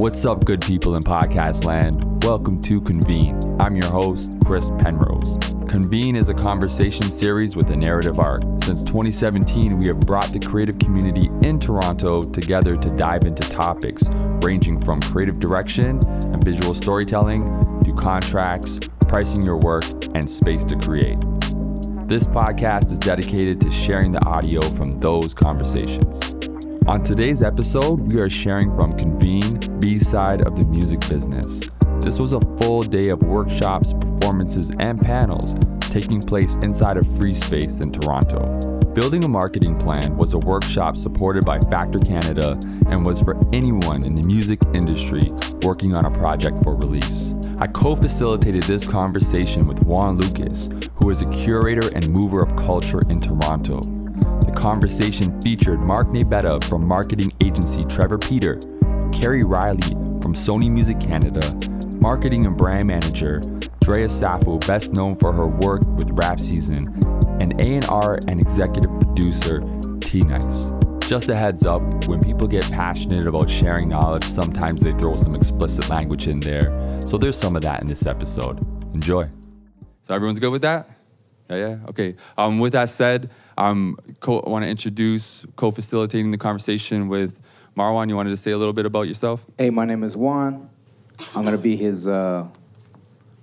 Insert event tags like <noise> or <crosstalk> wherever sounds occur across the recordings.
What's up, good people in podcast land? Welcome to Convene. I'm your host, Chris Penrose. Convene is a conversation series with a narrative arc. Since 2017, we have brought the creative community in Toronto together to dive into topics ranging from creative direction and visual storytelling to contracts, pricing your work, and space to create. This podcast is dedicated to sharing the audio from those conversations. On today's episode, we are sharing from Convene, B side of the music business. This was a full day of workshops, performances, and panels taking place inside of Free Space in Toronto. Building a marketing plan was a workshop supported by Factor Canada and was for anyone in the music industry working on a project for release. I co facilitated this conversation with Juan Lucas, who is a curator and mover of culture in Toronto. The conversation featured Mark Nabetta from marketing agency Trevor Peter, Carrie Riley from Sony Music Canada, marketing and brand manager Drea Safu, best known for her work with Rap Season, and A&R and executive producer T Nice. Just a heads up, when people get passionate about sharing knowledge, sometimes they throw some explicit language in there. So there's some of that in this episode. Enjoy. So everyone's good with that? Yeah, yeah. Okay. Um, with that said, um, co- I want to introduce co-facilitating the conversation with Marwan. You wanted to say a little bit about yourself? Hey, my name is Juan. I'm gonna be his uh,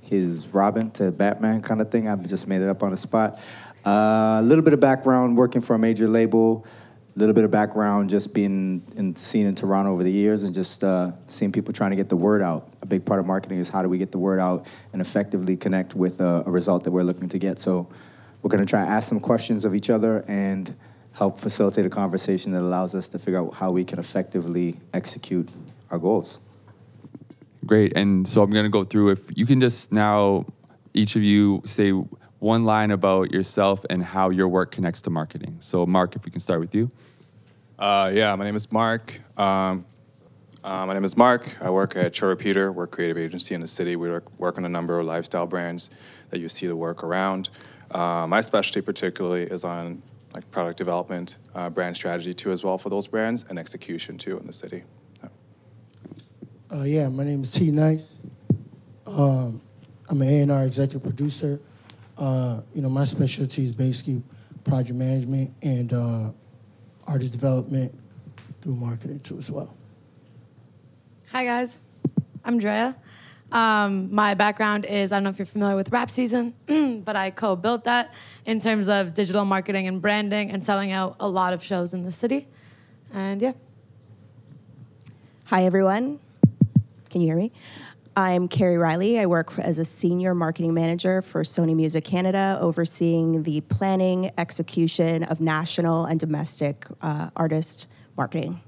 his Robin to Batman kind of thing. I've just made it up on the spot. Uh, A little bit of background working for a major label. Little bit of background just being in scene in Toronto over the years and just uh, seeing people trying to get the word out. A big part of marketing is how do we get the word out and effectively connect with a, a result that we're looking to get. So we're gonna try to ask some questions of each other and help facilitate a conversation that allows us to figure out how we can effectively execute our goals. Great. And so I'm going to go through. If you can just now, each of you say one line about yourself and how your work connects to marketing. So, Mark, if we can start with you. Uh, yeah, my name is Mark. Um, uh, my name is Mark. I work at Trevor Peter. We're a creative agency in the city. We work, work on a number of lifestyle brands that you see the work around. Uh, my specialty, particularly, is on like product development, uh, brand strategy too, as well for those brands, and execution too in the city. Yeah. Uh, yeah, my name is T Nice. Um, I'm an A&R executive producer. Uh, you know, my specialty is basically project management and artist development through marketing too as well. Hi guys, I'm Drea. Um, my background is I don't know if you're familiar with Rap Season, <clears throat> but I co-built that in terms of digital marketing and branding and selling out a lot of shows in the city. And yeah, Hi, everyone. Can you hear me? I'm Carrie Riley. I work as a senior marketing manager for Sony Music Canada, overseeing the planning, execution of national and domestic uh, artist marketing.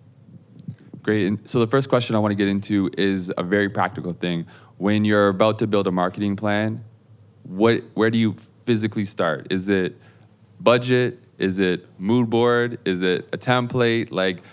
Great. And so, the first question I want to get into is a very practical thing. When you're about to build a marketing plan, what, where do you physically start? Is it budget? Is it mood board? Is it a template? Like,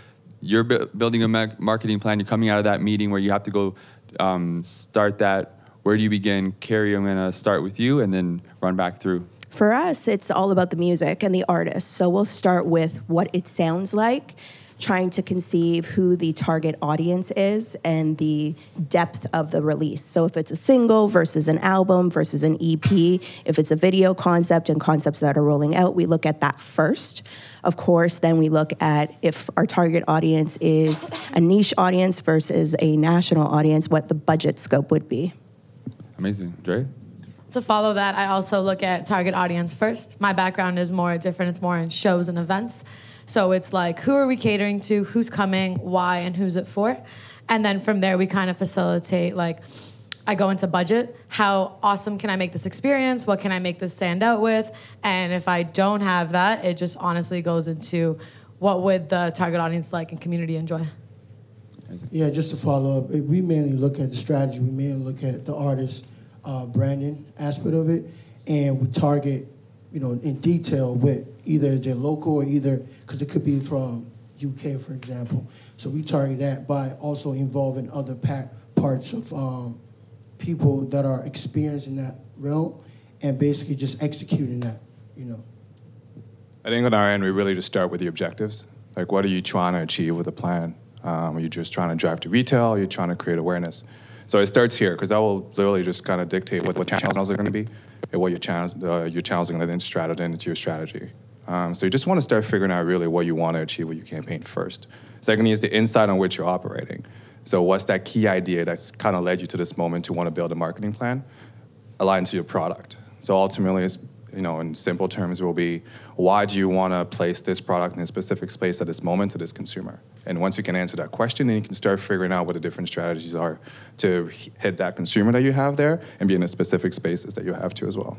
you're bu- building a ma- marketing plan, you're coming out of that meeting where you have to go um, start that. Where do you begin? Carrie, I'm going to start with you and then run back through. For us, it's all about the music and the artist. So we'll start with what it sounds like, trying to conceive who the target audience is and the depth of the release. So if it's a single versus an album versus an EP, if it's a video concept and concepts that are rolling out, we look at that first. Of course, then we look at if our target audience is a niche audience versus a national audience, what the budget scope would be. Amazing. Dre? to follow that, I also look at target audience first. My background is more different. It's more in shows and events. So it's like, who are we catering to? Who's coming? Why? And who's it for? And then from there, we kind of facilitate like. I go into budget. How awesome can I make this experience? What can I make this stand out with? And if I don't have that, it just honestly goes into what would the target audience like and community enjoy. Yeah, just to follow up, we mainly look at the strategy. We mainly look at the artist uh, branding aspect of it, and we target, you know, in detail with either they're local or either because it could be from UK, for example. So we target that by also involving other pa- parts of um, people that are experienced in that realm, and basically just executing that, you know. I think on our end, we really just start with the objectives. Like, what are you trying to achieve with the plan? Um, are you just trying to drive to retail? Are you trying to create awareness? So it starts here because that will literally just kind of dictate what, what channels are going to be and what your channels uh, your channels are going to then straddle into your strategy. Um, so you just want to start figuring out really what you want to achieve with your campaign first. Secondly is the insight on which you're operating. So what's that key idea that's kind of led you to this moment to want to build a marketing plan aligned to your product? So ultimately, it's, you know, in simple terms, will be why do you want to place this product in a specific space at this moment to this consumer? And once you can answer that question, then you can start figuring out what the different strategies are to hit that consumer that you have there and be in the specific spaces that you have to as well.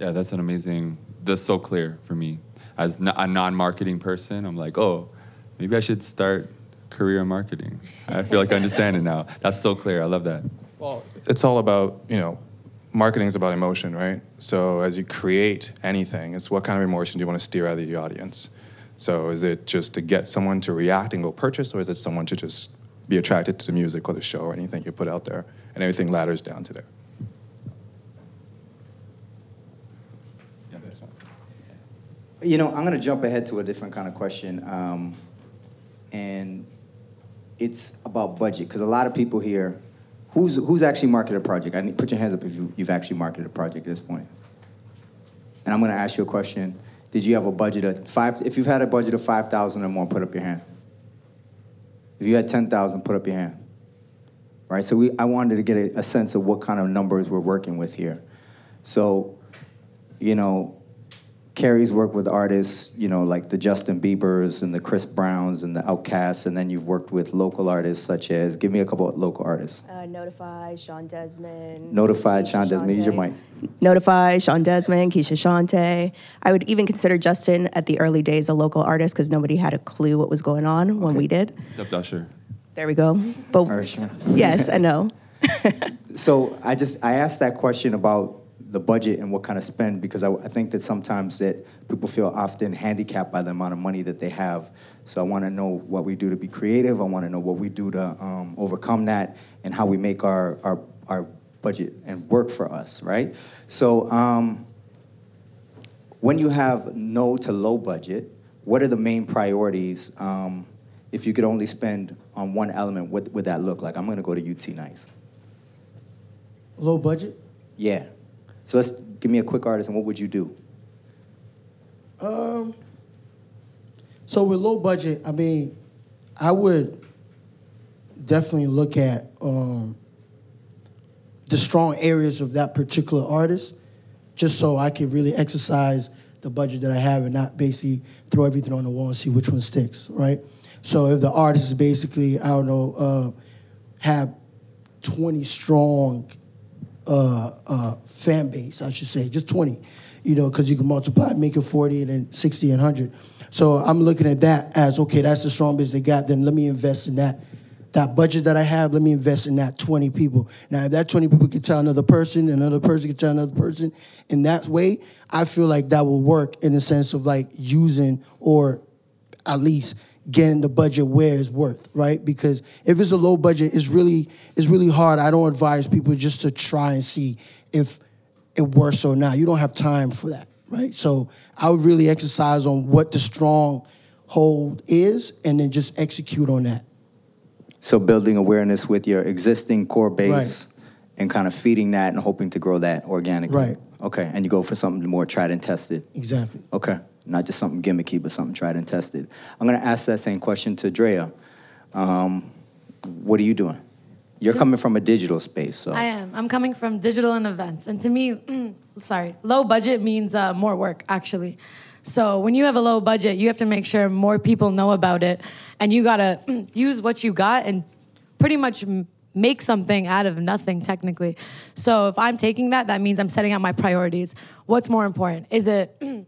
Yeah, that's an amazing. That's so clear for me. As a non-marketing person, I'm like, oh, maybe I should start career marketing. I feel like I understand it now. That's so clear. I love that. Well, it's all about you know, marketing is about emotion, right? So as you create anything, it's what kind of emotion do you want to steer out of the audience? So is it just to get someone to react and go purchase, or is it someone to just be attracted to the music or the show or anything you put out there, and everything ladders down to there? You know, I'm going to jump ahead to a different kind of question. Um, and it's about budget because a lot of people here, who's, who's actually marketed a project? I need, put your hands up if you, you've actually marketed a project at this point. And I'm going to ask you a question. Did you have a budget of five? If you've had a budget of 5,000 or more, put up your hand. If you had 10,000, put up your hand. Right? So we, I wanted to get a, a sense of what kind of numbers we're working with here. So, you know, Carrie's worked with artists, you know, like the Justin Biebers and the Chris Browns and the OutKasts, and then you've worked with local artists such as, give me a couple of local artists. Uh, Notified, Sean Desmond. Notified, Sean Desmond. Use your mic. Notified, Sean Desmond, Keshia Chanté. I would even consider Justin at the early days a local artist because nobody had a clue what was going on when we did. Except Usher. There we go. But Usher. yes, I know. <laughs> <laughs> So I just I asked that question about the budget and what kind of spend because I, I think that sometimes that people feel often handicapped by the amount of money that they have. So I want to know what we do to be creative. I want to know what we do to um, overcome that and how we make our our our budget and work for us, right? So um, when you have no to low budget, what are the main priorities? Um, if you could only spend on one element, what would that look like? I'm going to go to UT Nice. Low budget? Yeah. So let's give me a quick artist and what would you do? Um, so with low budget, I mean, I would definitely look at um, the strong areas of that particular artist, just so I could really exercise the budget that I have and not basically throw everything on the wall and see which one sticks, right? So if the artist is basically, I don't know, uh, have 20 strong uh, uh, fan base, I should say, just 20, you know, because you can multiply, make it 40 and then 60 and 100. So I'm looking at that as, okay, that's the strong base they got, then let me invest in that. That budget that I have, let me invest in that 20 people. Now, if that 20 people can tell another person, another person can tell another person, in that way, I feel like that will work in the sense of like using or at least getting the budget where it's worth, right? Because if it's a low budget, it's really it's really hard. I don't advise people just to try and see if it works or not. You don't have time for that, right? So I would really exercise on what the strong hold is and then just execute on that. So building awareness with your existing core base and kind of feeding that and hoping to grow that organically. Right. Okay, and you go for something more tried and tested. Exactly. Okay, not just something gimmicky, but something tried and tested. I'm gonna ask that same question to Drea. Um, what are you doing? You're coming from a digital space, so I am. I'm coming from digital and events. And to me, <clears throat> sorry, low budget means uh, more work, actually. So when you have a low budget, you have to make sure more people know about it. And you gotta <clears throat> use what you got and pretty much m- make something out of nothing, technically. So if I'm taking that, that means I'm setting out my priorities. What's more important? Is it <clears throat>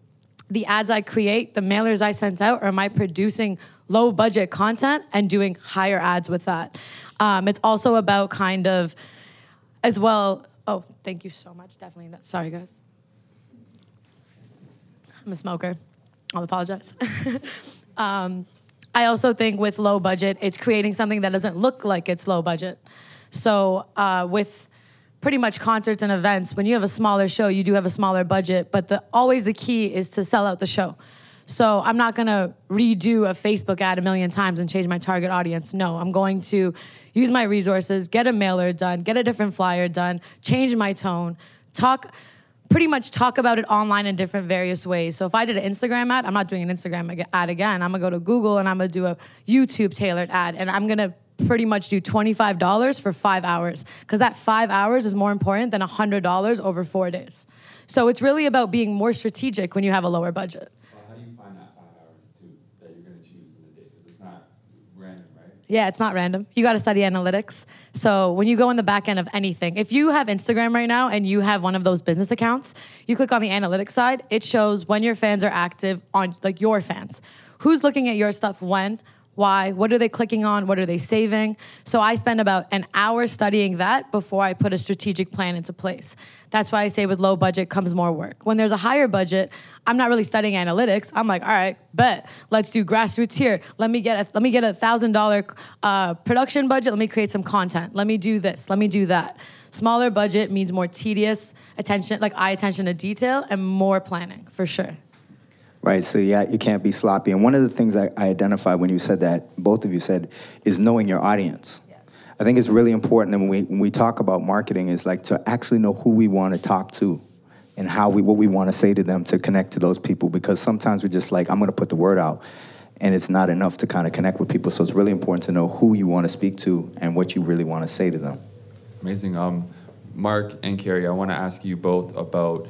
the ads I create, the mailers I sent out, or am I producing low budget content and doing higher ads with that? Um, it's also about kind of, as well. Oh, thank you so much. Definitely. That. Sorry, guys. I'm a smoker. I'll apologize. <laughs> um, I also think with low budget, it's creating something that doesn't look like it's low budget. So uh, with pretty much concerts and events, when you have a smaller show, you do have a smaller budget, but the, always the key is to sell out the show. So I'm not gonna redo a Facebook ad a million times and change my target audience. No, I'm going to use my resources, get a mailer done, get a different flyer done, change my tone, talk pretty much talk about it online in different various ways. So if I did an Instagram ad, I'm not doing an Instagram ad again. I'm gonna go to Google and I'm gonna do a YouTube tailored ad and I'm gonna pretty much do $25 for five hours because that five hours is more important than $100 over four days. So it's really about being more strategic when you have a lower budget. how do you find that five hours too that you're going to choose in the day? Because it's not random, right? Yeah, it's not random. You got to study analytics. So when you go in the back end of anything, if you have Instagram right now and you have one of those business accounts, you click on the analytics side, it shows when your fans are active on like your fans. Who's looking at your stuff when? Why? What are they clicking on? What are they saving? So I spend about an hour studying that before I put a strategic plan into place. That's why I say with low budget comes more work. When there's a higher budget, I'm not really studying analytics. I'm like, all right, bet let's do grassroots here. Let me get a let me get a thousand dollar uh, production budget. Let me create some content. Let me do this. Let me do that. Smaller budget means more tedious attention, like eye attention to detail, and more planning for sure. Right, so yeah, you can't be sloppy. And one of the things I, I identified when you said that, both of you said, is knowing your audience. I think it's really important that when we, when we talk about marketing is like to actually know who we want to talk to and how we, what we want to say to them to connect to those people because sometimes we're just like, I'm going to put the word out and it's not enough to kind of connect with people. So it's really important to know who you want to speak to and what you really want to say to them. Amazing. Um, Mark and Carrie, I want to ask you both about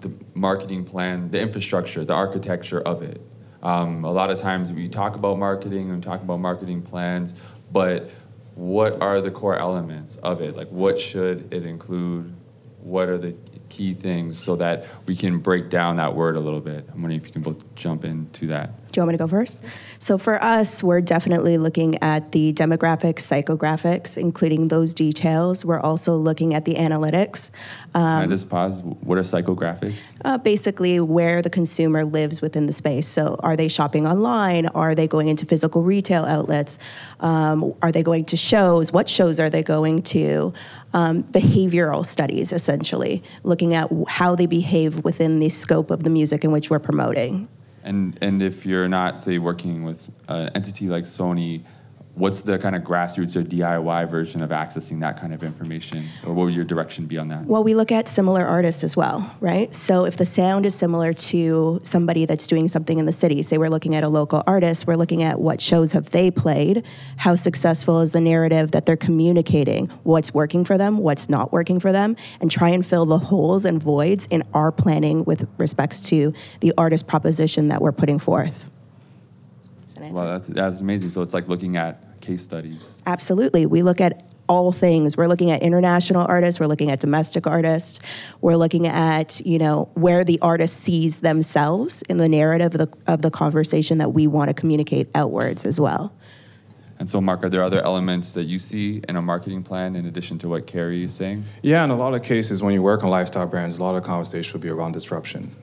the marketing plan, the infrastructure, the architecture of it. Um, a lot of times we talk about marketing and talk about marketing plans, but what are the core elements of it? Like, what should it include? What are the key things so that we can break down that word a little bit? I'm wondering if you can both jump into that. Do you want me to go first? So for us, we're definitely looking at the demographics, psychographics, including those details. We're also looking at the analytics. Um, Can I just pause? What are psychographics? Uh, basically, where the consumer lives within the space. So, are they shopping online? Are they going into physical retail outlets? Um, are they going to shows? What shows are they going to? Um, behavioral studies, essentially, looking at how they behave within the scope of the music in which we're promoting. And and if you're not say working with an entity like Sony, what's the kind of grassroots or DIY version of accessing that kind of information? Or what would your direction be on that? Well, we look at similar artists as well, right? So if the sound is similar to somebody that's doing something in the city, say we're looking at a local artist, we're looking at what shows have they played, how successful is the narrative that they're communicating, what's working for them, what's not working for them, and try and fill the holes and voids in our planning with respects to the artist proposition that we're putting forth. Well, that's, that's amazing. So it's like looking at case studies? Absolutely. We look at all things. We're looking at international artists, we're looking at domestic artists, we're looking at, you know, where the artist sees themselves in the narrative of the, of the conversation that we want to communicate outwards as well. And so, Mark, are there other elements that you see in a marketing plan in addition to what Carrie is saying? Yeah, in a lot of cases, when you work on lifestyle brands, a lot of conversation will be around disruption.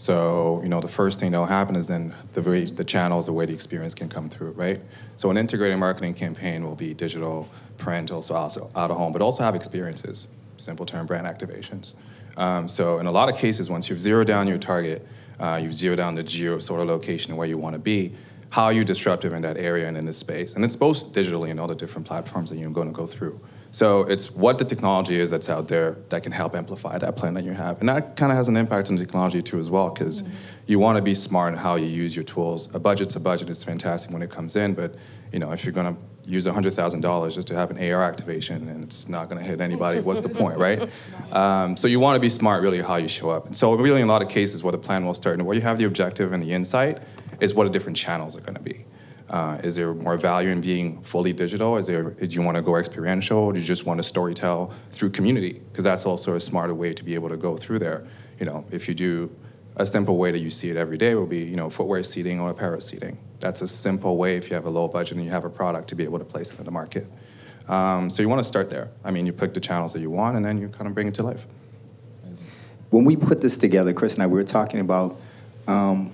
So, you know, the first thing that'll happen is then the way, the channels, the way the experience can come through, right? So an integrated marketing campaign will be digital, print, also, also out of home, but also have experiences, simple term brand activations. Um, so in a lot of cases, once you've zeroed down your target, uh, you've zeroed down the geo sort of location where you want to be, how are you disruptive in that area and in this space? And it's both digitally and all the different platforms that you're going to go through. So it's what the technology is that's out there that can help amplify that plan that you have. And that kind of has an impact on technology too as well, because mm-hmm. you want to be smart in how you use your tools. A budget's a budget, it's fantastic when it comes in, but you know, if you're gonna use $100,000 just to have an AR activation and it's not gonna hit anybody, what's the point, right? <laughs> Um, so you want to be smart really how you show up. And so really in a lot of cases where the plan will start and where you have the objective and the insight is what the different channels are gonna be. Uh, is there more value in being fully digital? Is there, do you want to go experiential? Or do you just want to storytell through community? Because that's also a smarter way to be able to go through there. You know, if you do a simple way that you see it every day will be, you know, footwear seating or apparel seating. That's a simple way if you have a low budget and you have a product to be able to place it in the market. Um, so you want to start there. I mean, you pick the channels that you want and then you kind of bring it to life. When we put this together, Chris and I, we were talking about um,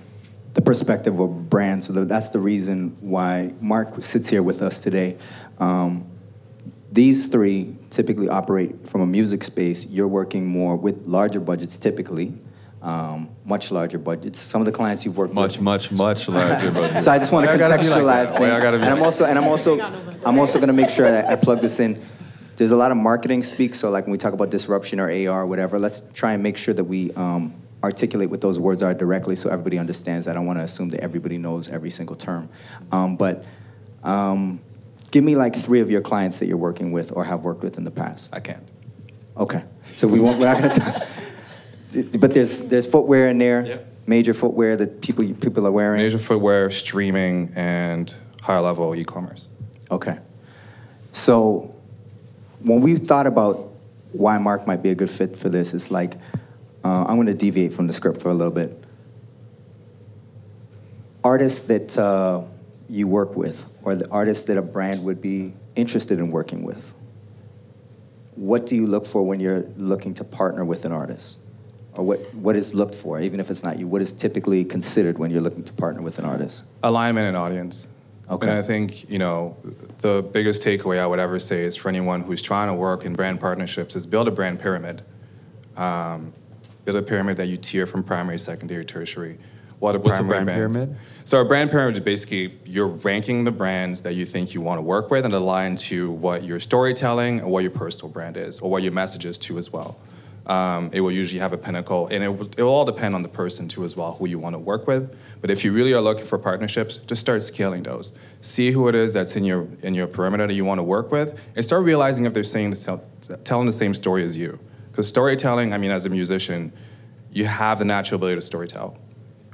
the perspective of brand, So that's the reason why Mark sits here with us today. Um, these three typically operate from a music space. You're working more with larger budgets typically. um, much larger budgets. Some of the clients you've worked Much, with. much, much much larger. <laughs> budget. So I just want to Why I gotta be like contextualize I things, and I'm also and I'm also I'm also going to make sure that I plug this in. There's a lot of marketing speak, so like when we talk about disruption or AR or whatever, let's try and make sure that we um, articulate what those words are directly, so everybody understands. I don't want to assume that everybody knows every single term, um, but um, give me like three of your clients that you're working with or have worked with in the past. I can't. Okay, so we won't. We're not going to. <laughs> But there's there's footwear in there, Yep. major footwear that people people are wearing. Major footwear, streaming, and higher level e-commerce. Okay. So when we thought about why Mark might be a good fit for this, it's like uh, I'm going to deviate from the script for a little bit. Artists that uh, you work with, or the artists that a brand would be interested in working with. What do you look for when you're looking to partner with an artist? Or what, what is looked for, even if it's not you? What is typically considered when you're looking to partner with an artist? alignment and audience. Okay. And I think, you know, the biggest takeaway I would ever say is for anyone who's trying to work in brand partnerships is build a brand pyramid. Um, build a pyramid that you tier from primary, secondary, tertiary. What a What's a brand pyramid? So a brand pyramid is basically you're ranking the brands that you think you want to work with and align to what your storytelling and what your personal brand is, or what your message is too as well. Um, it will usually have a pinnacle, and it will, it will all depend on the person too as well, who you want to work with. But if you really are looking for partnerships, just start scaling those. See who it is that's in your in your perimeter that you want to work with, and start realizing if they're saying the, telling the same story as you. Because storytelling, I mean, as a musician, you have the natural ability to storytell.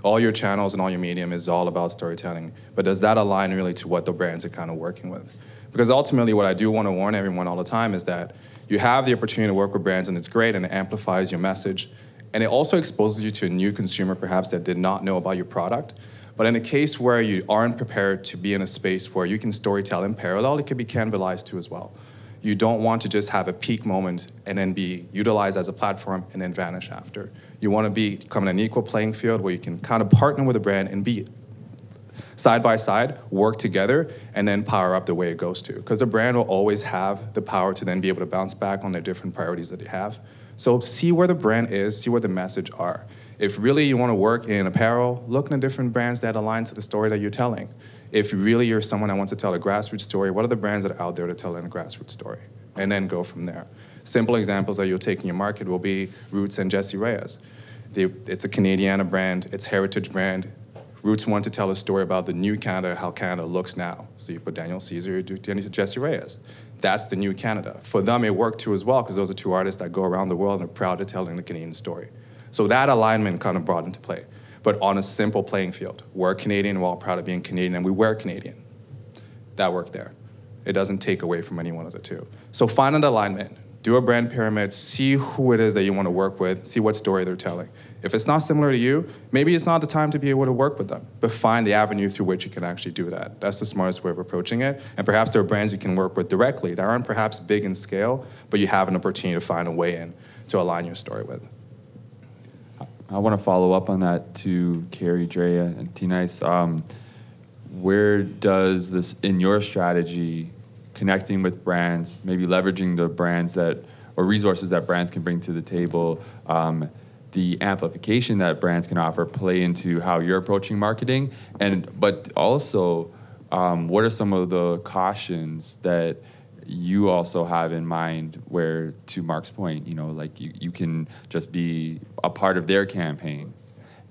All your channels and all your medium is all about storytelling. But does that align really to what the brands are kind of working with? Because ultimately, what I do want to warn everyone all the time is that you have the opportunity to work with brands, and it's great, and it amplifies your message. And it also exposes you to a new consumer, perhaps, that did not know about your product. But in a case where you aren't prepared to be in a space where you can storytell in parallel, it could be cannibalized too as well. You don't want to just have a peak moment and then be utilized as a platform and then vanish after. You want to be come in an equal playing field where you can kind of partner with a brand and be side by side, work together, and then power up the way it goes to. Because a brand will always have the power to then be able to bounce back on their different priorities that they have. So see where the brand is, see where the message are. If really you want to work in apparel, look in the different brands that align to the story that you're telling. If really you're someone that wants to tell a grassroots story, what are the brands that are out there to tell a grassroots story? And then go from there. Simple examples that you'll take in your market will be Roots and Jessie Reyez. They, it's a Canadiana brand, it's heritage brand. Roots want to tell a story about the new Canada, how Canada looks now. So you put Daniel Caesar, you do Jessie Reyez. That's the new Canada. For them, it worked too as well because those are two artists that go around the world and are proud of telling the Canadian story. So that alignment kind of brought into play, but on a simple playing field. We're Canadian, we're all proud of being Canadian, and we wear Canadian. That worked there. It doesn't take away from any one of the two. So find an alignment. Do a brand pyramid, see who it is that you want to work with, see what story they're telling. If it's not similar to you, maybe it's not the time to be able to work with them, but find the avenue through which you can actually do that. That's the smartest way of approaching it. And perhaps there are brands you can work with directly that aren't perhaps big in scale, but you have an opportunity to find a way in to align your story with. I want to follow up on that to Carrie, Drea, and T Nice. Um, where does this, in your strategy, connecting with brands, maybe leveraging the brands that, or resources that brands can bring to the table, um, the amplification that brands can offer play into how you're approaching marketing? And, but also, um, what are some of the cautions that you also have in mind where to mark's point you know like you, you can just be a part of their campaign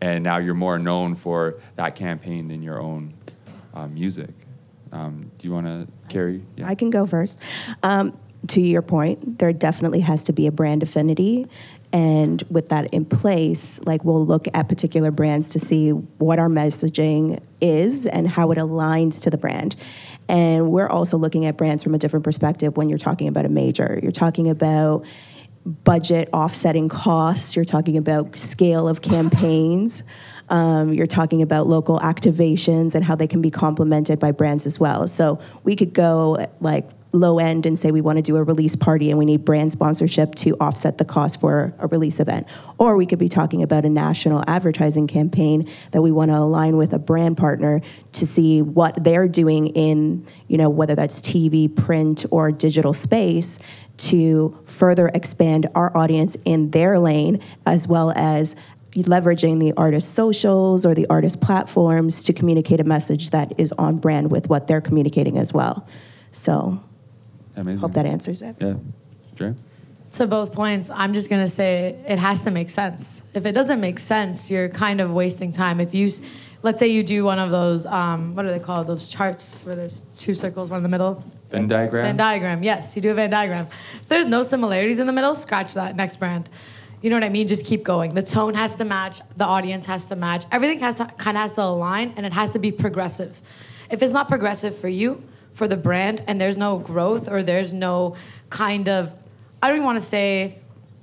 and now you're more known for that campaign than your own uh, music um, do you want to Carrie yeah. I can go first. Um, to your point, there definitely has to be a brand affinity. And with that in place, like we'll look at particular brands to see what our messaging is and how it aligns to the brand. And we're also looking at brands from a different perspective when you're talking about a major. You're talking about budget offsetting costs, you're talking about scale of campaigns. Um, you're talking about local activations and how they can be complemented by brands as well. So we could go like low end and say we want to do a release party and we need brand sponsorship to offset the cost for a release event. Or we could be talking about a national advertising campaign that we want to align with a brand partner to see what they're doing in, you know, whether that's TV, print, or digital space to further expand our audience in their lane as well as leveraging the artist's socials or the artist platforms to communicate a message that is on brand with what they're communicating as well. So, Amazing. hope that answers it. Yeah. Dre? To both points, I'm just gonna say it has to make sense. If it doesn't make sense, you're kind of wasting time. If you, let's say you do one of those, um, what are they called? Those charts where there's two circles, one in the middle. Venn diagram? Venn diagram, yes, you do a Venn diagram. If there's no similarities in the middle, scratch that. Next brand. You know what I mean? Just keep going. The tone has to match. The audience has to match. Everything has to kind of has to align, and it has to be progressive. If it's not progressive for you, for the brand, and there's no growth or there's no kind of, I don't even want to say,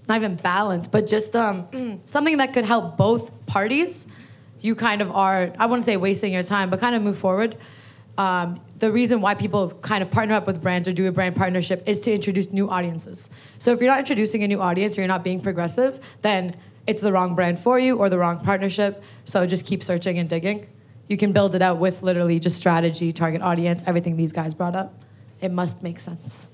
not even balance, but just um, <clears throat> something that could help both parties. You kind of are. I wouldn't say wasting your time, but kind of move forward um, the reason why people kind of partner up with brands or do a brand partnership is to introduce new audiences. So if you're not introducing a new audience or you're not being progressive, then it's the wrong brand for you or the wrong partnership. So just keep searching and digging. You can build it out with literally just strategy, target audience, everything these guys brought up. It must make sense.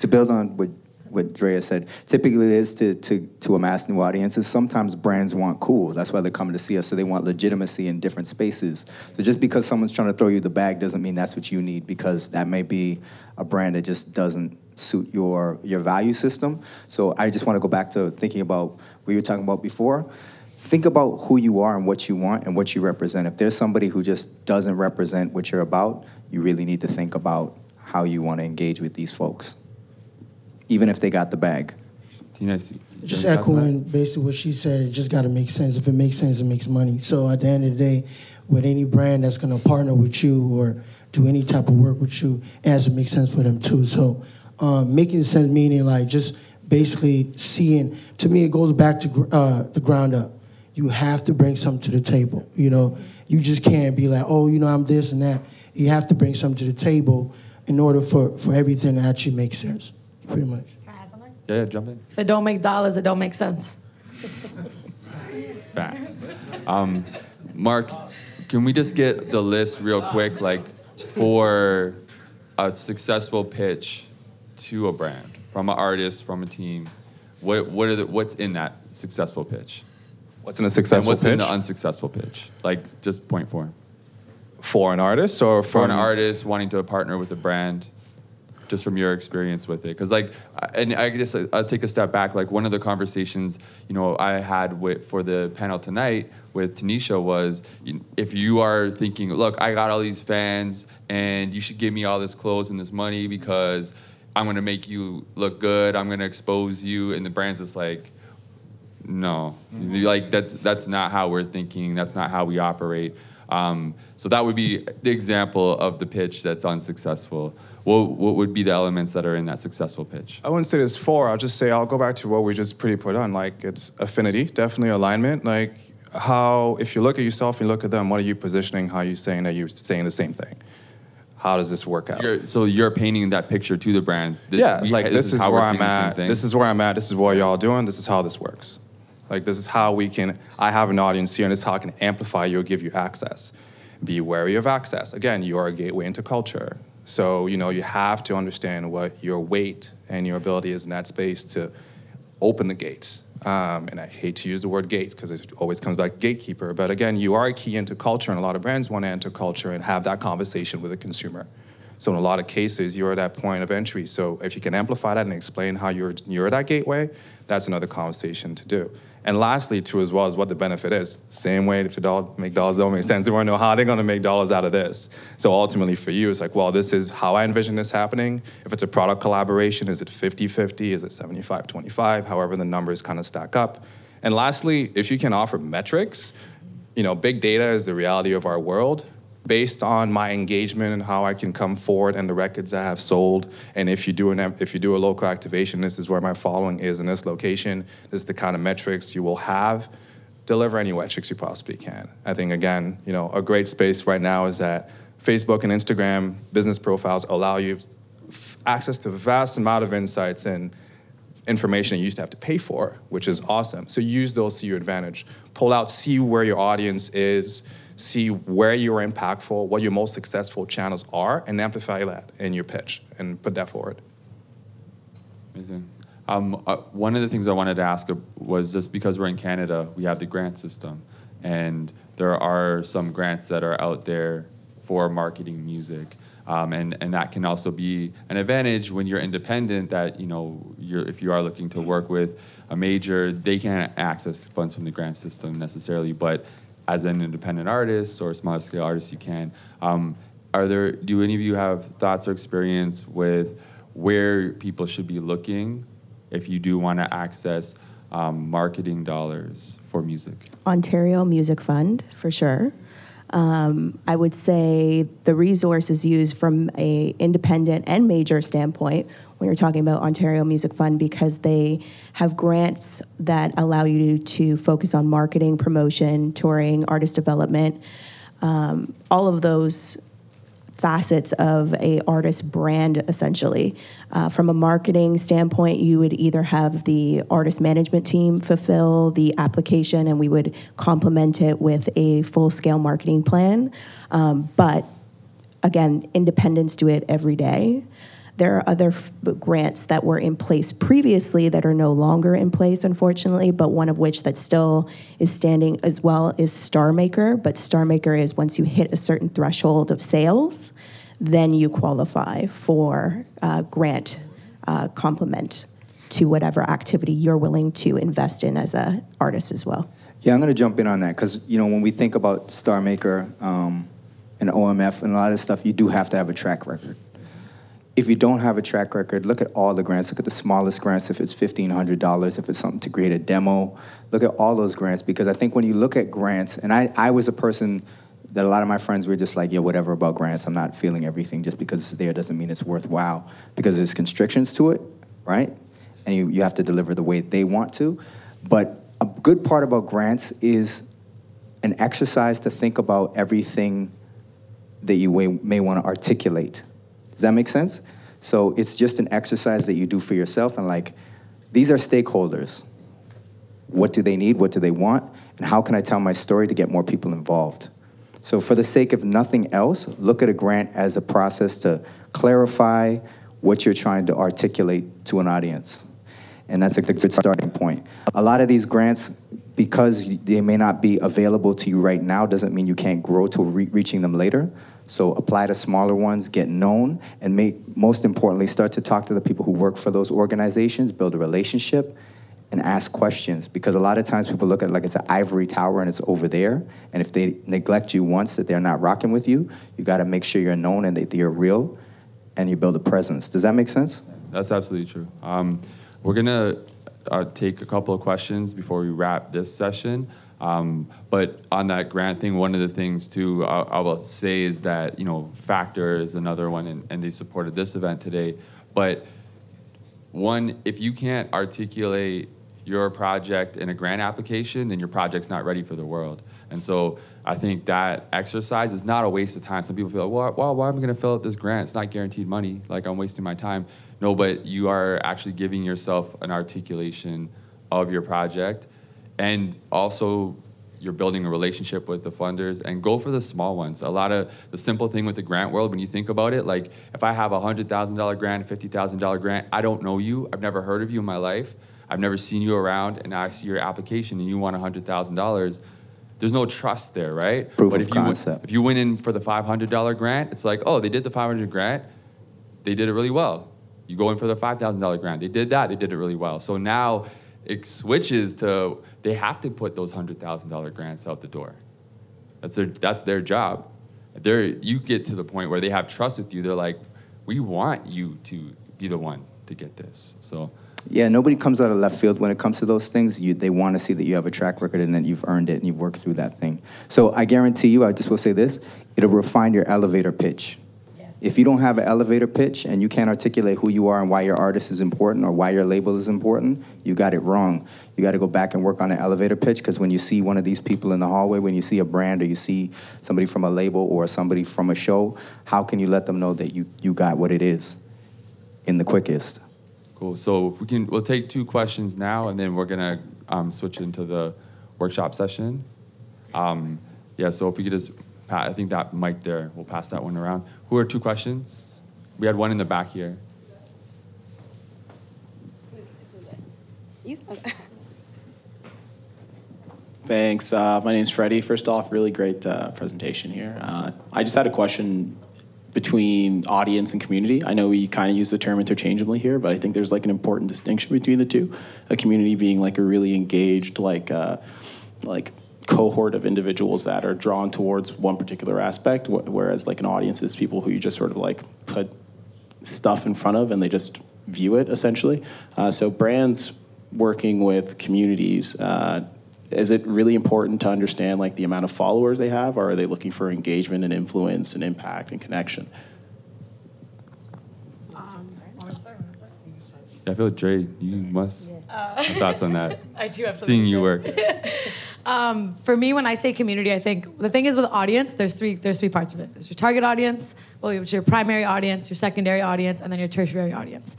to build on what what Drea said, typically it is to, to, to amass new audiences. Sometimes brands want cool. That's why they're coming to see us. So they want legitimacy in different spaces. So just because someone's trying to throw you the bag doesn't mean that's what you need because that may be a brand that just doesn't suit your your value system. So I just want to go back to thinking about what you were talking about before. Think about who you are and what you want and what you represent. If there's somebody who just doesn't represent what you're about, you really need to think about how you want to engage with these folks even if they got the bag. Tina, Just you wanna echoing basically what she said, it just got to make sense. If it makes sense, it makes money. So at the end of the day, with any brand that's going to partner with you or do any type of work with you, it has to make sense for them too. So um, making sense meaning like just basically seeing. To me, it goes back to uh, the ground up. You have to bring something to the table. You know, you just can't be like, oh, you know, I'm this and that. You have to bring something to the table in order for, for everything to actually make sense. Pretty much. Can I add something? Yeah, yeah, jump in. If it don't make dollars, it don't make sense. <laughs> Facts. Um, Mark, can we just get the list real quick, like for a successful pitch to a brand from an artist, from a team? What what are the, what's in that successful pitch? What's in a successful And what's in pitch the unsuccessful pitch? Like just point four. for an artist or For an artist wanting to partner with a brand, just from your experience with it, because like, and I guess I- I'll take a step back. Like one of the conversations, you know, I had with for the panel tonight with Tanisha was, if you are thinking, look, I got all these fans, and you should give me all this clothes and this money because I'm gonna make you look good. I'm gonna expose you, and the brand's just like, no, like that's that's not how we're thinking. That's not how we operate. Um, so that would be the example of the pitch that's unsuccessful. What what would be the elements that are in that successful pitch? I wouldn't say there's four. I'll just say I'll go back to what we just pretty put on. Like it's affinity, definitely alignment. Like how if you look at yourself and you look at them, what are you positioning? How are you saying that you're saying the same thing? How does this work out? You're, so you're painting that picture to the brand. Th- yeah, we- like this, is, how where I'm seeing the same at. This is where I'm at. This is what y'all doing. This is how this works. Like this is how we can. I have an audience here, and this is how I can amplify you or give you access. Be wary of access. Again, you are a gateway into culture. So you know you have to understand what your weight and your ability is in that space to open the gates. Um, and I hate to use the word gates because it always comes back gatekeeper. But again, you are a key into culture, and a lot of brands want to enter culture and have that conversation with the consumer. So in a lot of cases, you're at that point of entry. So if you can amplify that and explain how you're you're that gateway, that's another conversation to do. And lastly, too, as well, is what the benefit is. Same way if the dollar make dollars don't make sense, they want to know how they're going to make dollars out of this. So ultimately, for you, it's like, well, this is how I envision this happening. If it's a product collaboration, is it 50-50? Is it 75-25? However, the numbers kind of stack up. And lastly, if you can offer metrics, you know, big data is the reality of our world. Based on my engagement and how I can come forward and the records I have sold, and if you do an if you do a local activation, this is where my following is in this location. This is the kind of metrics you will have. Deliver any metrics you possibly can. I think again, you know, a great space right now is that Facebook and Instagram business profiles allow you f- access to vast amount of insights and information you used to have to pay for, which is awesome. So use those to your advantage. Pull out, see where your audience is, see where you're impactful, what your most successful channels are, and amplify that in your pitch and put that forward. Amazing. Um, uh, one of the things I wanted to ask was just because we're in Canada, we have the grant system, and there are some grants that are out there for marketing music. Um, and, and that can also be an advantage when you're independent that you know you're, if you are looking to work with a major they can't access funds from the grant system necessarily but as an independent artist or smaller scale artist you can. Um, are there do any of you have thoughts or experience with where people should be looking if you do want to access um, marketing dollars for music? Ontario music fund for sure. Um, I would say the resources used from a independent and major standpoint when you're talking about Ontario Music Fund because they have grants that allow you to focus on marketing, promotion, touring, artist development. Um, all of those facets of a artist brand essentially uh, from a marketing standpoint you would either have the artist management team fulfill the application and we would complement it with a full-scale marketing plan um, but again independents do it every day there are other f- grants that were in place previously that are no longer in place, unfortunately, but one of which that still is standing as well is StarMaker. But StarMaker is once you hit a certain threshold of sales, then you qualify for uh, grant uh, complement to whatever activity you're willing to invest in as an artist as well. Yeah, I'm going to jump in on that because you know when we think about StarMaker um, and OMF and a lot of stuff, you do have to have a track record if you don't have a track record, look at all the grants. Look at the smallest grants if it's $1,500, if it's something to create a demo. Look at all those grants because I think when you look at grants, and I, I was a person that a lot of my friends were just like, yeah, whatever about grants. I'm not feeling everything just because it's there doesn't mean it's worthwhile because there's constrictions to it, right? And you, you have to deliver the way they want to. But a good part about grants is an exercise to think about everything that you may, may want to articulate does that make sense? So it's just an exercise that you do for yourself and like, these are stakeholders. What do they need? What do they want? And how can I tell my story to get more people involved? So, for the sake of nothing else, look at a grant as a process to clarify what you're trying to articulate to an audience. And that's a good starting point. A lot of these grants, because they may not be available to you right now, doesn't mean you can't grow to re- reaching them later. So apply to smaller ones, get known, and make, most importantly, start to talk to the people who work for those organizations, build a relationship, and ask questions. Because a lot of times people look at it like it's an ivory tower and it's over there. And if they neglect you once that they're not rocking with you, you got to make sure you're known and that you're real, and you build a presence. Does that make sense? That's absolutely true. Um, we're gonna uh, take a couple of questions before we wrap this session. Um, but on that grant thing, one of the things too I, I will say is that you know Factor is another one, and, and they've supported this event today. But one, if you can't articulate your project in a grant application, then your project's not ready for the world. And so I think that exercise is not a waste of time. Some people feel, well, well why am I going to fill out this grant? It's not guaranteed money. Like I'm wasting my time. No, but you are actually giving yourself an articulation of your project and also you're building a relationship with the funders and go for the small ones. A lot of the simple thing with the grant world, when you think about it, like if I have a $100,000 grant, a $50,000 grant, I don't know you, I've never heard of you in my life, I've never seen you around, and I see your application and you want $100,000, there's no trust there, right? Proof but of if you, concept. If you went in for the $500 grant, it's like, oh, they did the 500 grant, they did it really well. You go in for the $5,000 grant, they did that, they did it really well. So now it switches to they have to put those hundred thousand dollar grants out the door. That's their that's their job. They're, you get to the point where they have trust with you. They're like, we want you to be the one to get this. So. Yeah, nobody comes out of left field when it comes to those things. You, they want to see that you have a track record and that you've earned it and you've worked through that thing. So I guarantee you, I just will say this: it'll refine your elevator pitch if you don't have an elevator pitch and you can't articulate who you are and why your artist is important or why your label is important, you got it wrong. You got to go back and work on an elevator pitch because when you see one of these people in the hallway, when you see a brand or you see somebody from a label or somebody from a show, how can you let them know that you, you got what it is in the quickest? Cool. So if we can, we'll take two questions now, and then we're gonna um, switch into the workshop session. Um, yeah. So if we could just Pat, I think that mic there, we'll pass that one around. Who are two questions? We had one in the back here. You, Thanks. Uh, my name's Freddie. First off, really great uh, presentation here. Uh, I just had a question between audience and community. I know we kind of use the term interchangeably here, but I think there's like an important distinction between the two. A community being like a really engaged, like, uh, like cohort of individuals that are drawn towards one particular aspect, wh- whereas like an audience is people who you just sort of like put stuff in front of and they just view it essentially. Uh, so brands working with communities. Uh, is it really important to understand like the amount of followers they have, or are they looking for engagement and influence and impact and connection? Yeah, I feel like Dre, you must have thoughts on that. <laughs> I do have Seeing you work. <laughs> Um, for me, when I say community, I think the thing is with audience, there's three there's three parts of it. There's your target audience, well, is your primary audience, your secondary audience, and then your tertiary audience.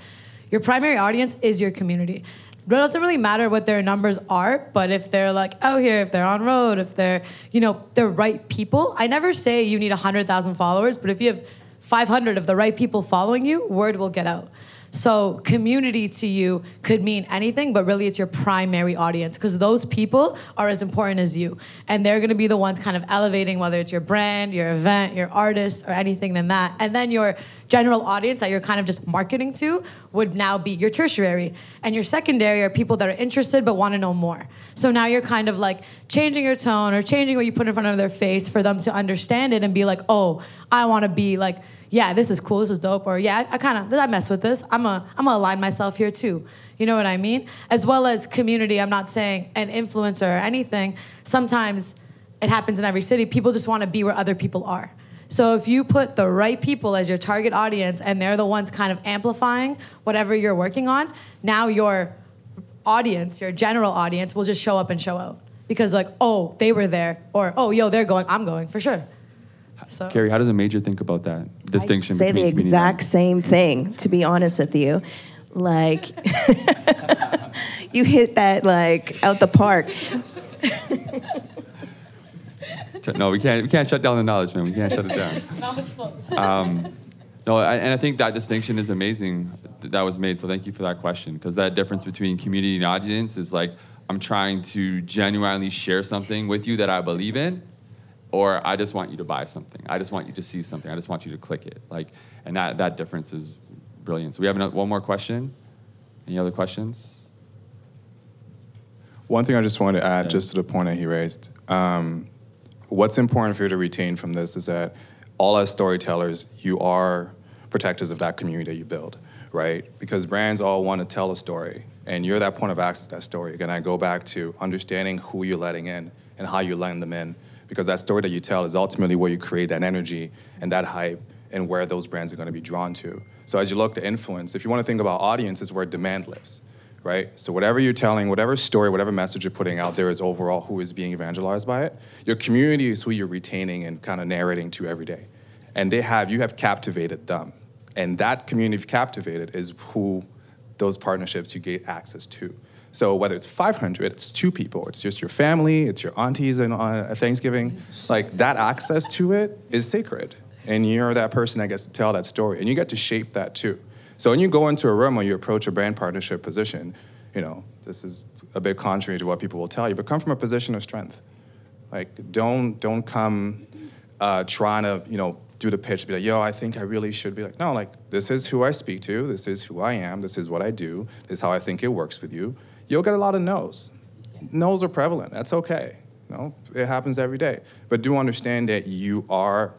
Your primary audience is your community. It doesn't really matter what their numbers are, but if they're like out here, if they're on road, if they're you know the right people. I never say you need hundred thousand followers, but if you have 500 of the right people following you, word will get out. So, community to you could mean anything, but really it's your primary audience because those people are as important as you. And they're to be the ones kind of elevating whether it's your brand, your event, your artist, or anything than that. And then your general audience that you're kind of just marketing to would now be your tertiary. And your secondary are people that are interested but want to know more. So now you're kind of like changing your tone or changing what you put in front of their face for them to understand it and be like, oh, I want to be like, yeah, this is cool, this is dope, or yeah, I, I kind of I mess with this. I'm a I'm gonna align myself here too. You know what I mean? As well as community. I'm not saying an influencer or anything. Sometimes it happens in every city. People just want to be where other people are. So if you put the right people as your target audience and they're the ones kind of amplifying whatever you're working on, now your audience, your general audience, will just show up and show out because like, oh, they were there, or oh, yo, they're going, I'm going for sure. So. Carrie, how does a major think about that distinction I'd say between the exact and- same thing, to be honest with you. Like, <laughs> you hit that like out the park. No, we can't. We can't shut down the knowledge, man. We can't shut it down. <laughs> Knowledge flows. <laughs> Um, no, I, and I think that distinction is amazing that, that was made. So thank you for that question, because that difference between community and audience is like I'm trying to genuinely share something with you that I believe in, or I just want you to buy something. I just want you to see something. I just want you to click it. Like, and that that difference is brilliant. So we have another, one more question. Any other questions? One thing I just wanted to add, Yeah. just to the point that he raised. Um, what's important for you to retain from this is that all as storytellers, you are protectors of that community that you build, right? Because brands all want to tell a story, and you're that point of access to that story. Again, I go back to understanding who you're letting in and how you're letting them in, because that story that you tell is ultimately where you create that energy and that hype and where those brands are going to be drawn to. So as you look to influence, if you want to think about audience, is where demand lives right? So whatever you're telling, whatever story, whatever message you're putting out there is overall who is being evangelized by it. Your community is who you're retaining and kind of narrating to every day. And they have, you have captivated them. And that community you've captivated is who those partnerships you get access to. So whether it's 500, it's two people, it's just your family, it's your aunties on Thanksgiving, like that access to it is sacred. And you're that person that gets to tell that story. And you get to shape that too. So when you go into a room or you approach a brand partnership position, you know, this is a bit contrary to what people will tell you, but come from a position of strength. Like, don't don't come uh, trying to you know do the pitch, be like, yo, I think I really should be like, no, like this is who I speak to, this is who I am, this is what I do, this is how I think it works with you. You'll get a lot of no's. No's are prevalent. That's okay. You know, it happens every day. But do understand that you are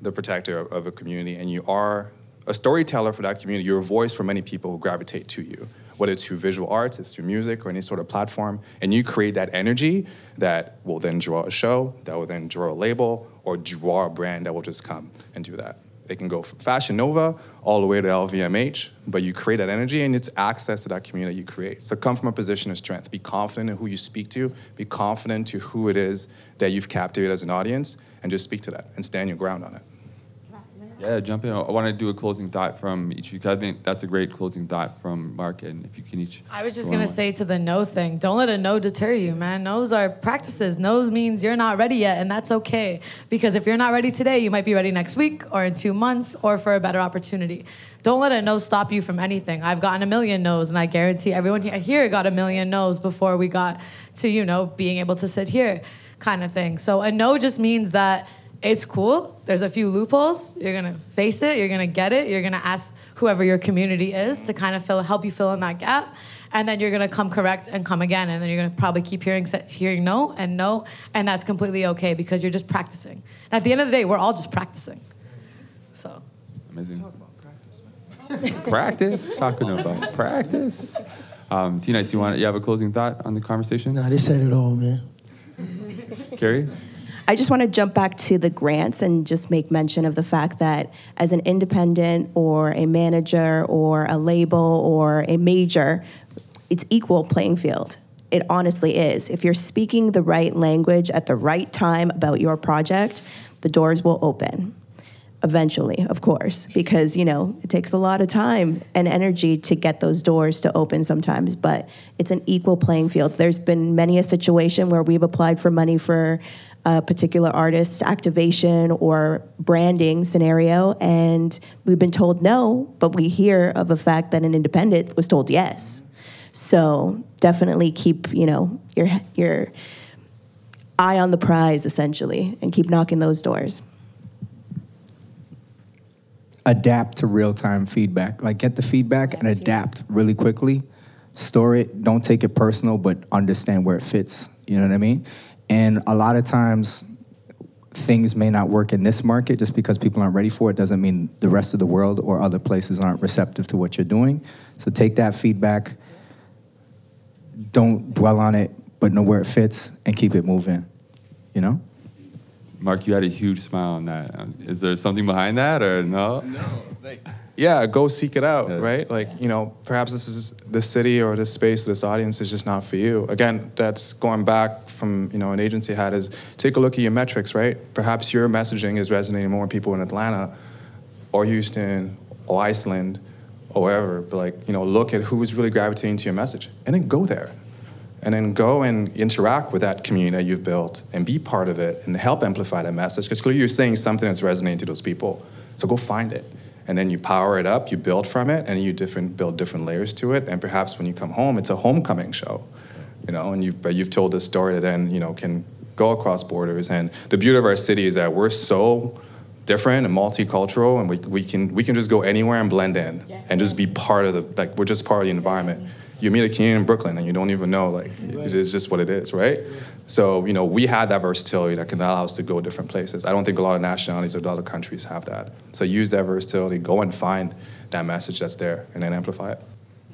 the protector of, of a community and you are a storyteller for that community. You're a voice for many people who gravitate to you, whether it's through visual arts, it's through music, or any sort of platform. And you create that energy that will then draw a show, that will then draw a label, or draw a brand that will just come and do that. It can go from Fashion Nova all the way to LVMH, but you create that energy and it's access to that community you create. So come from a position of strength. Be confident in who you speak to, be confident to who it is that you've captivated as an audience, and just speak to that and stand your ground on it. Yeah, jump in. I want to do a closing thought from each of you. 'cause I think that's a great closing thought from Mark, and if you can each. I was just gonna say to the no thing, don't let a no deter you, man. No's are practices. No's means you're not ready yet, and that's okay. Because if you're not ready today, you might be ready next week or in two months or for a better opportunity. Don't let a no stop you from anything. I've gotten a million no's, and I guarantee everyone here got a million no's before we got to, you know, being able to sit here, kind of thing. So a no just means that it's cool. There's a few loopholes. You're gonna face it. You're gonna get it. You're gonna ask whoever your community is to kind of fill, help you fill in that gap, and then you're gonna come correct and come again, and then you're gonna probably keep hearing hearing no and no, and that's completely okay because you're just practicing. And at the end of the day, we're all just practicing. So. Amazing. <laughs> practice. Talking about practice. Um, T Nice, you want you have a closing thought on the conversation? Nah, they said it all, man. Carrie? I just want to jump back to the grants and just make mention of the fact that as an independent or a manager or a label or a major, it's equal playing field. It honestly is. If you're speaking the right language at the right time about your project, the doors will open. Eventually, of course, because you know it takes a lot of time and energy to get those doors to open sometimes, but it's an equal playing field. There's been many a situation where we've applied for money for a particular artist activation or branding scenario, and we've been told no, but we hear of a fact that an independent was told yes. So definitely keep you know your your eye on the prize essentially, and keep knocking those doors. adapt to real time feedback. Like get the feedback and adapt really quickly. Store it. Don't take it personal, but understand where it fits. You know what I mean? And a lot of times, things may not work in this market just because people aren't ready for it. Doesn't mean the rest of the world or other places aren't receptive to what you're doing. So take that feedback. Don't dwell on it, but know where it fits and keep it moving. You know? Mark, you had a huge smile on that. Um, there something behind that, or no? No. Yeah, go seek it out, Yeah. right? Like, you know, perhaps this is this city or this space, or this audience is just not for you. Again, that's going back from, you know, an agency hat is take a look at your metrics, right? Perhaps your messaging is resonating more with people in Atlanta or Houston or Iceland or wherever. But like, you know, look at who's really gravitating to your message and then go there. And then go and interact with that community that you've built and be part of it and help amplify that message. Because clearly you're saying something that's resonating to those people. So go find it. And then you power it up, you build from it, and you different, build different layers to it. And perhaps when you come home, it's a homecoming show. You know, and you've, but you've told this story that then, you know, can go across borders. And the beauty of our city is that we're so different and multicultural, and we, we, can, we can just go anywhere and blend in and just be part of the, like, we're just part of the environment. You meet a community in Brooklyn and you don't even know, like, it's just what it is, right? So, you know, we have that versatility that can allow us to go different places. I don't think a lot of nationalities or other countries have that. So use that versatility, go and find that message that's there, and then amplify it.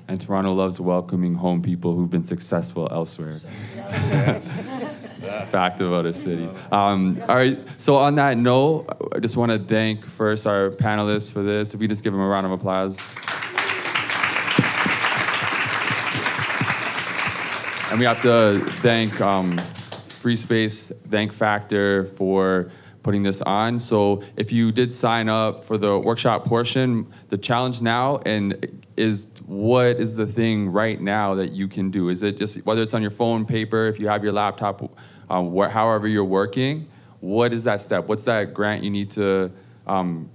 And Toronto loves welcoming home people who've been successful elsewhere. <laughs> Fact about a city. Um, all right. So on that note, I just want to thank first our panelists for this. If we just give them a round of applause. And we have to thank um, Free Space, thank Factor for putting this on. So if you did sign up for the workshop portion, the challenge now and is what is the thing right now that you can do? Is it just whether it's on your phone, paper, if you have your laptop, um, wh- however you're working, what is that step? What's that grant you need to um,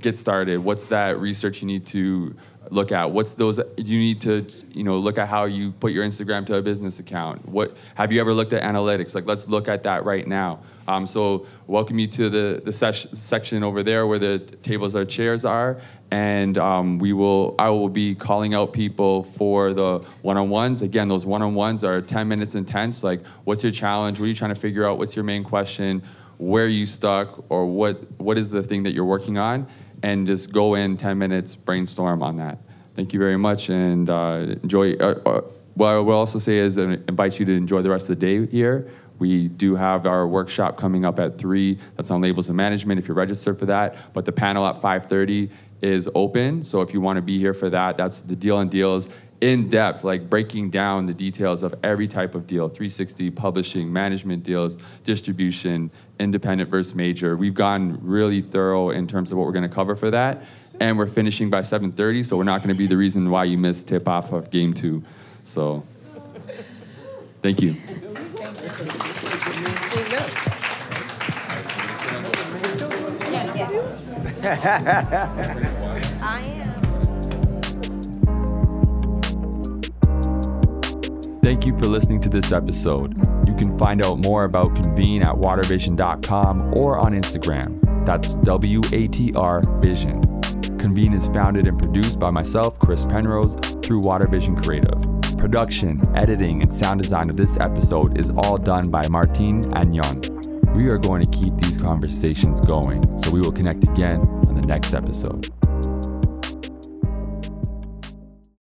get started? What's that research you need to look at? What's those you need to you know look at how you put your Instagram to a business account? What have you ever looked at analytics? Like let's look at that right now. Um, so welcome you to the the section over there where the tables or chairs are, and um, we will I will be calling out people for the one-on-ones. Again, those one-on-ones are 10 minutes intense. Like, what's your challenge? What are you trying to figure out? What's your main question? Where you stuck, or what what is the thing that you're working on? And just go in 10 minutes, brainstorm on that. Thank you very much, and uh, enjoy. Uh, uh, what I will also say is, I invite you to enjoy the rest of the day here. We do have our workshop coming up at three. That's on labels and management. If you're registered for that, but the panel at 5:30 is open. So if you want to be here for that, that's the deal and deals in depth, like breaking down the details of every type of deal 360, publishing, management deals, distribution, independent versus major. We've gone really thorough in terms of what we're going to cover for that. And we're finishing by 7:30, so we're not going to be the reason why you missed tip off of game two. So, thank you. Thank you for listening to this episode. You can find out more about Convene at watrvision.com or on Instagram. That's W A T R Vision. Convene is founded and produced by myself, Chris Penrose, through Watervision Creative. Production, editing, and sound design of this episode is all done by Martin Agnon. We are going to keep these conversations going, so we will connect again on the next episode.